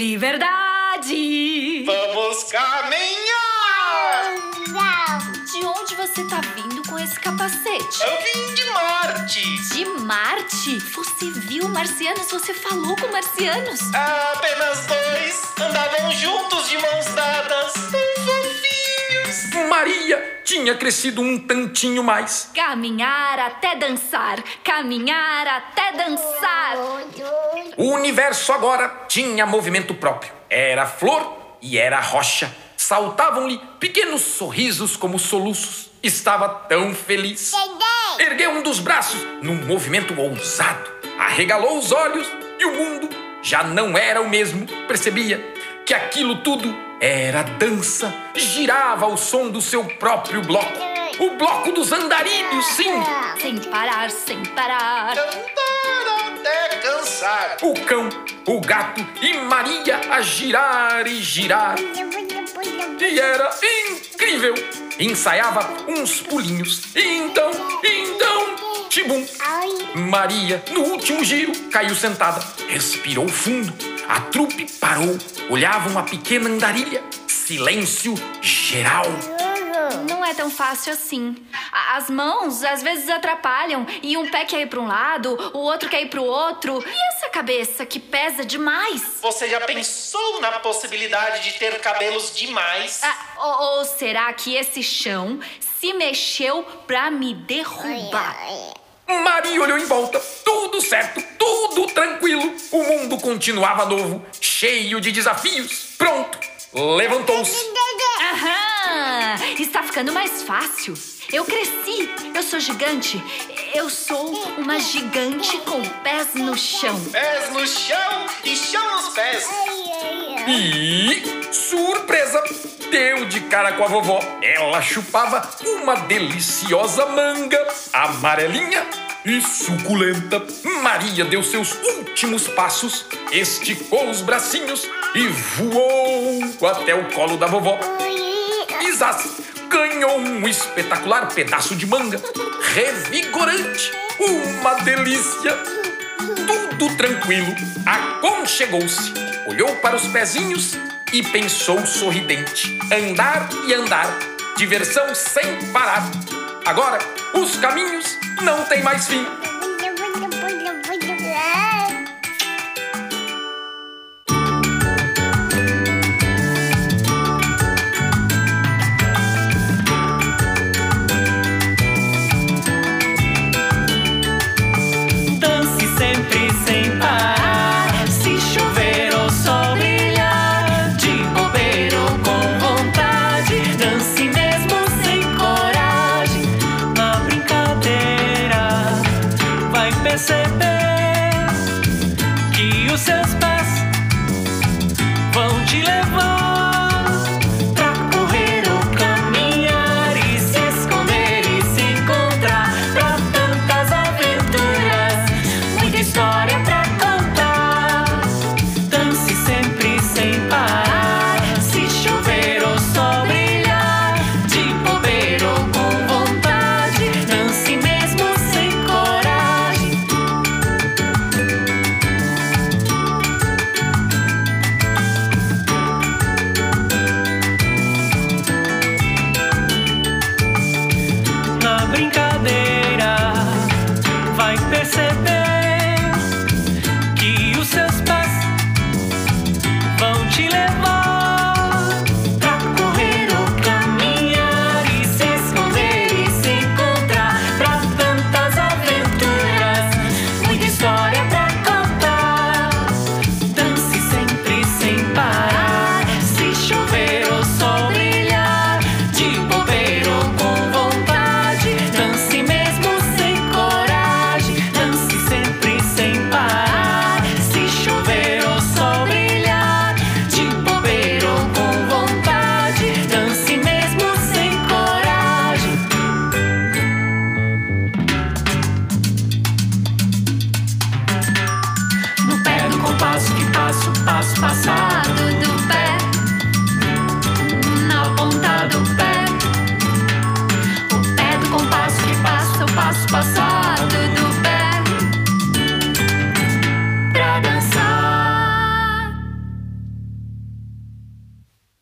Liberdade! Vamos caminhar! De onde você tá vindo com esse capacete? Eu vim de Marte! De Marte? Você viu marcianos? Você falou com marcianos? Apenas dois andavam juntos de mãos dadas, fofinhos! Maria tinha crescido um tantinho mais. Caminhar até dançar, caminhar até dançar. O universo agora tinha movimento próprio. Era flor e era rocha. Saltavam-lhe pequenos sorrisos como soluços. Estava tão feliz. Ergueu um dos braços num movimento ousado. Arregalou os olhos e o mundo já não era o mesmo. Percebia que aquilo tudo era dança. Girava ao som do seu próprio bloco. O bloco dos andarilhos, sim. Sem parar, sem parar. Cantar até cansar! O cão, o gato e Maria a girar e girar. E era incrível! Ensaiava uns pulinhos. E então, então, tibum! Maria, no último giro, caiu sentada. Respirou fundo. A trupe parou. Olhavam a pequena andarilha. Silêncio geral. Não é tão fácil assim. As mãos às vezes atrapalham e um pé quer ir para um lado, o outro quer ir para o outro. E essa cabeça que pesa demais? Você já pensou na possibilidade de ter cabelos demais? Ah, ou, ou será que esse chão se mexeu pra me derrubar? Maria olhou em volta. Tudo certo, tudo tranquilo. O mundo continuava novo, cheio de desafios. Pronto, levantou-se. Aham! Está ficando mais fácil. Eu cresci, eu sou gigante. Eu sou uma gigante com pés no chão. Pés no chão e chão nos pés! E, surpresa, deu de cara com a vovó. Ela chupava uma deliciosa manga, amarelinha e suculenta. Maria deu seus últimos passos, esticou os bracinhos e voou até o colo da vovó. Isas ganhou um espetacular pedaço de manga, revigorante, uma delícia. Tudo tranquilo, aconchegou-se, olhou para os pezinhos e pensou sorridente. Andar e andar, diversão sem parar. Agora, os caminhos não têm mais fim. I said. passa